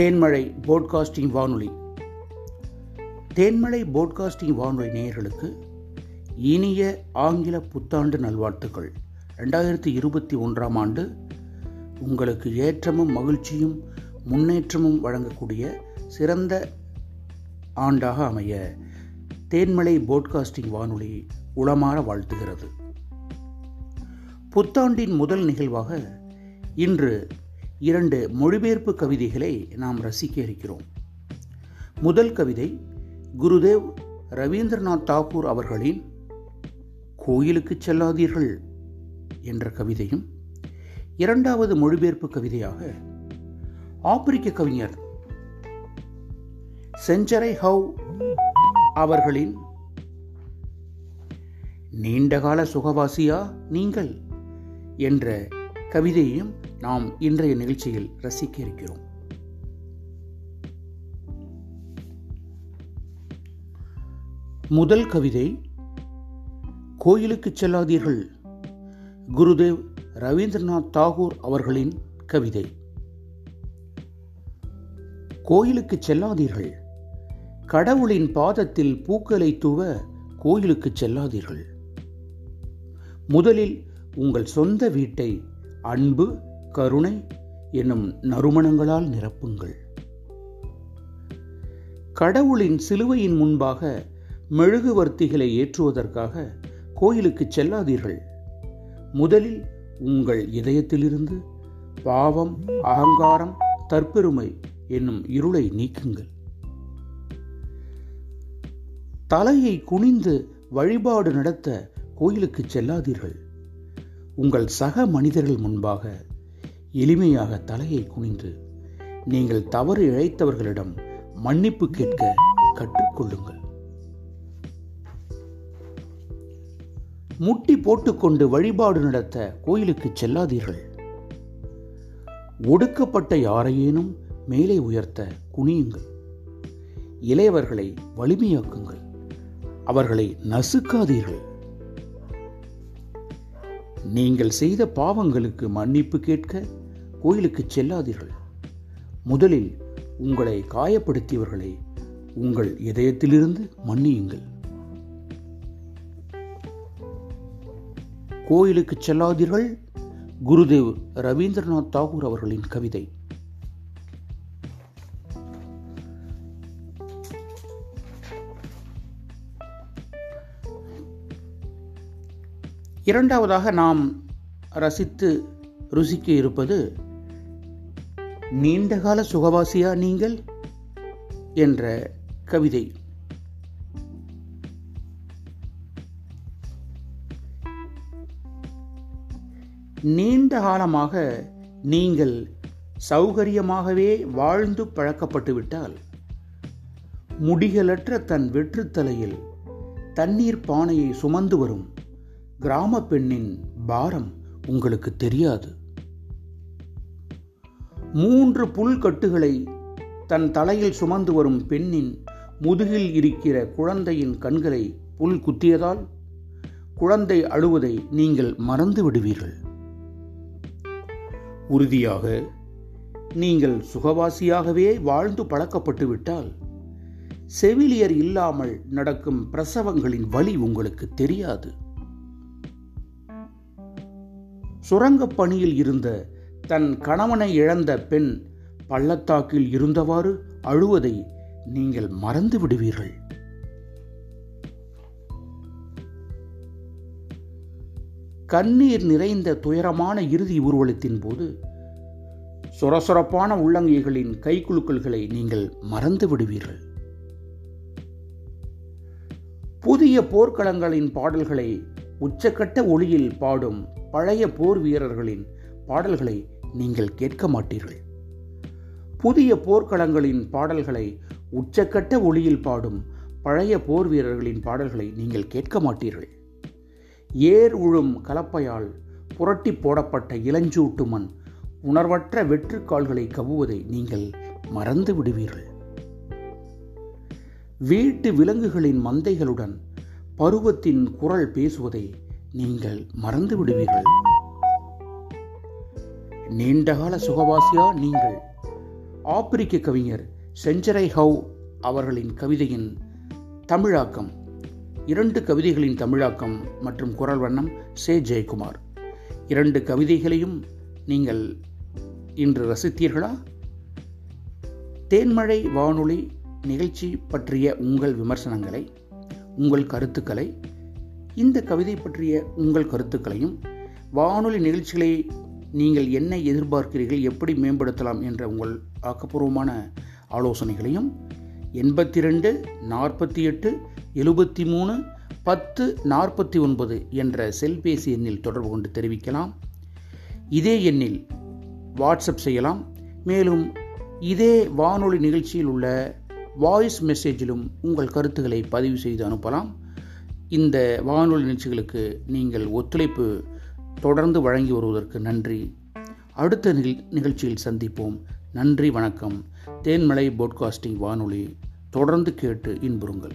தேன்மழை போட்காஸ்டிங் வானொலி. தேன்மழை போட்காஸ்டிங் வானொலி நேயர்களுக்கு இனிய ஆங்கில புத்தாண்டு நல்வாழ்த்துக்கள். ரெண்டாயிரத்தி இருபத்தி ஒன்றாம் ஆண்டு உங்களுக்கு ஏற்றமும் மகிழ்ச்சியும் முன்னேற்றமும் வழங்கக்கூடிய சிறந்த ஆண்டாக அமைய தேன்மலை போட்காஸ்டிங் வானொலி உளமாற வாழ்த்துகிறது. புத்தாண்டின் முதல் நிகழ்வாக இன்று இரண்டு மொழிபெயர்ப்பு கவிதைகளை நாம் ரசிக்க இருக்கிறோம். முதல் கவிதை குருதேவ் ரவீந்திரநாத் தாகூர் அவர்களின் கோயிலுக்கு செல்லாதீர்கள் என்ற கவிதையும் இரண்டாவது மொழிபெயர்ப்பு கவிதையாக ஆப்பிரிக்க கவிஞர் செஞ்சரை ஹவ் அவர்களின் நீண்டகால சுகவாசியா நீங்கள் என்ற கவிதையையும் நாம் இன்றைய நிகழ்ச்சியில் ரசிக்க இருக்கிறோம். முதல் கவிதை கோயிலுக்கு செல்லாதீர்கள். குருதேவ் ரவீந்திரநாத் தாகூர் அவர்களின் கவிதை. கோயிலுக்கு செல்லாதீர்கள். கடவுளின் பாதத்தில் பூக்களை தூவ கோயிலுக்கு செல்லாதீர்கள். முதலில் உங்கள் சொந்த வீட்டை அன்பு கருணை என்னும் நறுமணங்களால் நிரப்புங்கள். கடவுளின் சிலுவையின் முன்பாக மெழுகுவர்த்திகளை ஏற்றுவதற்காக கோயிலுக்கு செல்லாதீர்கள். முதலில் உங்கள் இதயத்திலிருந்து பாவம் அகங்காரம் தற்பெருமை என்னும் இருளை நீக்குங்கள். தலையை குனிந்து வழிபாடு நடத்த கோயிலுக்கு செல்லாதீர்கள். உங்கள் சக மனிதர்கள் முன்பாக எளிமையாக தலையை குனிந்து நீங்கள் தவறு இழைத்தவர்களிடம் மன்னிப்பு கேட்க கற்றுக்கொள்ளுங்கள். முட்டி போட்டுக்கொண்டு வழிபாடு நடத்த கோயிலுக்கு செல்லாதீர்கள். ஒடுக்கப்பட்ட யாரையேனும் மேலே உயர்த்த குனியுங்கள். இளையவர்களை வலிமையாக்குங்கள். அவர்களை நசுக்காதீர்கள். நீங்கள் செய்த பாவங்களுக்கு மன்னிப்பு கேட்க கோயிலுக்கு செல்லாதீர்கள். முதலில் உங்களை காயப்படுத்தியவர்களை உங்கள் இதயத்திலிருந்து மன்னியுங்கள். கோயிலுக்கு செல்லாதீர்கள். குருதேவ் ரவீந்திரநாத் தாகூர் அவர்களின் கவிதை. இரண்டாவதாக நாம் ரசித்து ருசிக்க இருப்பது நீண்டகால சுகவாசியா நீங்கள்? என்ற கவிதை. நீண்ட காலமாக நீங்கள் சௌகரியமாகவே வாழ்ந்து பழக்கப்பட்டுவிட்டால் முடிகளற்ற தன் வெற்றுத்தலையில் தண்ணீர் பானையை சுமந்து வரும். கிராம பெண்ணின் பாரம் உங்களுக்கு தெரியாது. மூன்று புல்கட்டுகளை தன் தலையில் சுமந்து வரும் பெண்ணின் முதுகில் இருக்கிற குழந்தையின் கண்களை புல் குத்தியதால் குழந்தை அழுவதை நீங்கள் மறந்து விடுவீர்கள். உறுதியாக நீங்கள் சுகவாசியாகவே வாழ்ந்து பழக்கப்பட்டு விட்டால் செவிலியர் இல்லாமல் நடக்கும் பிரசவங்களின் வழி உங்களுக்கு தெரியாது. சுரங்கப் பணியில் இருந்த தன் கணவனை இழந்த பெண் பள்ளத்தாக்கில் இருந்தவாறு அழுவதை நீங்கள் மறந்து விடுவீர்கள். கண்ணீர் நிறைந்த துயரமான இறுதி ஊர்வலத்தின் போது சொரசொரப்பான உள்ளங்கைகளின் கைக்குலுக்கல்களை நீங்கள் மறந்து விடுவீர்கள். புதிய போர்க்களங்களின் பாடல்களை உச்சக்கட்ட ஒளியில் பாடும் பழைய போர் வீரர்களின் பாடல்களை நீங்கள் கேட்க மாட்டீர்கள். புதிய போர்க்களங்களின் பாடல்களை உச்சக்கட்ட ஒளியில் பாடும் பழைய போர் வீரர்களின் பாடல்களை நீங்கள் கேட்க மாட்டீர்கள். ஏர் உழும் கலப்பையால் புரட்டி போடப்பட்ட இளஞ்சூட்டு மண் உணர்வற்ற வெற்றுக்கால்களை கவுவதை நீங்கள் மறந்து விடுவீர்கள். வீட்டு விலங்குகளின் மந்தைகளுடன் பருவத்தின் குரல் பேசுவதை நீங்கள் மறந்து விடுவீர்கள். நீண்டகால சுகவாசியா நீங்கள். ஆப்பிரிக்க கவிஞர் செஞ்சரை ஹவ் அவர்களின் கவிதையின் தமிழாக்கம். இரண்டு கவிதைகளின் தமிழாக்கம் மற்றும் குரல் வண்ணம் சே. ஜெயக்குமார். இரண்டு கவிதைகளையும் நீங்கள் இன்று ரசித்தீர்களா? தேன்மழை வானொலி நிகழ்ச்சி பற்றிய உங்கள் விமர்சனங்களை உங்கள் கருத்துக்களை இந்த கவிதை பற்றிய உங்கள் கருத்துக்களையும் வானொலி நிகழ்ச்சிகளை நீங்கள் என்ன எதிர்பார்க்கிறீர்கள் எப்படி மேம்படுத்தலாம் என்ற உங்கள் ஆக்கப்பூர்வமான ஆலோசனைகளையும் எண்பத்தி ரெண்டு நாற்பத்தி எட்டு எழுபத்தி மூணு பத்து நாற்பத்தி ஒன்பது என்ற செல்பேசி எண்ணில் தொடர்பு கொண்டு தெரிவிக்கலாம். இதே எண்ணில் வாட்ஸ்அப் செய்யலாம். மேலும் இதே வானொலி நிகழ்ச்சியில் உள்ள வாய்ஸ் மெசேஜிலும் உங்கள் கருத்துக்களை பதிவு செய்து அனுப்பலாம். இந்த வானொலி நிகழ்ச்சிகளுக்கு நீங்கள் ஒத்துழைப்பு தொடர்ந்து வழங்கி வருவதற்கு நன்றி. அடுத்த நிகழ்ச்சியில் சந்திப்போம். நன்றி வணக்கம். தேன்மலை போட்காஸ்டிங் வானொலி. தொடர்ந்து கேட்டு இன்புறுங்கள்.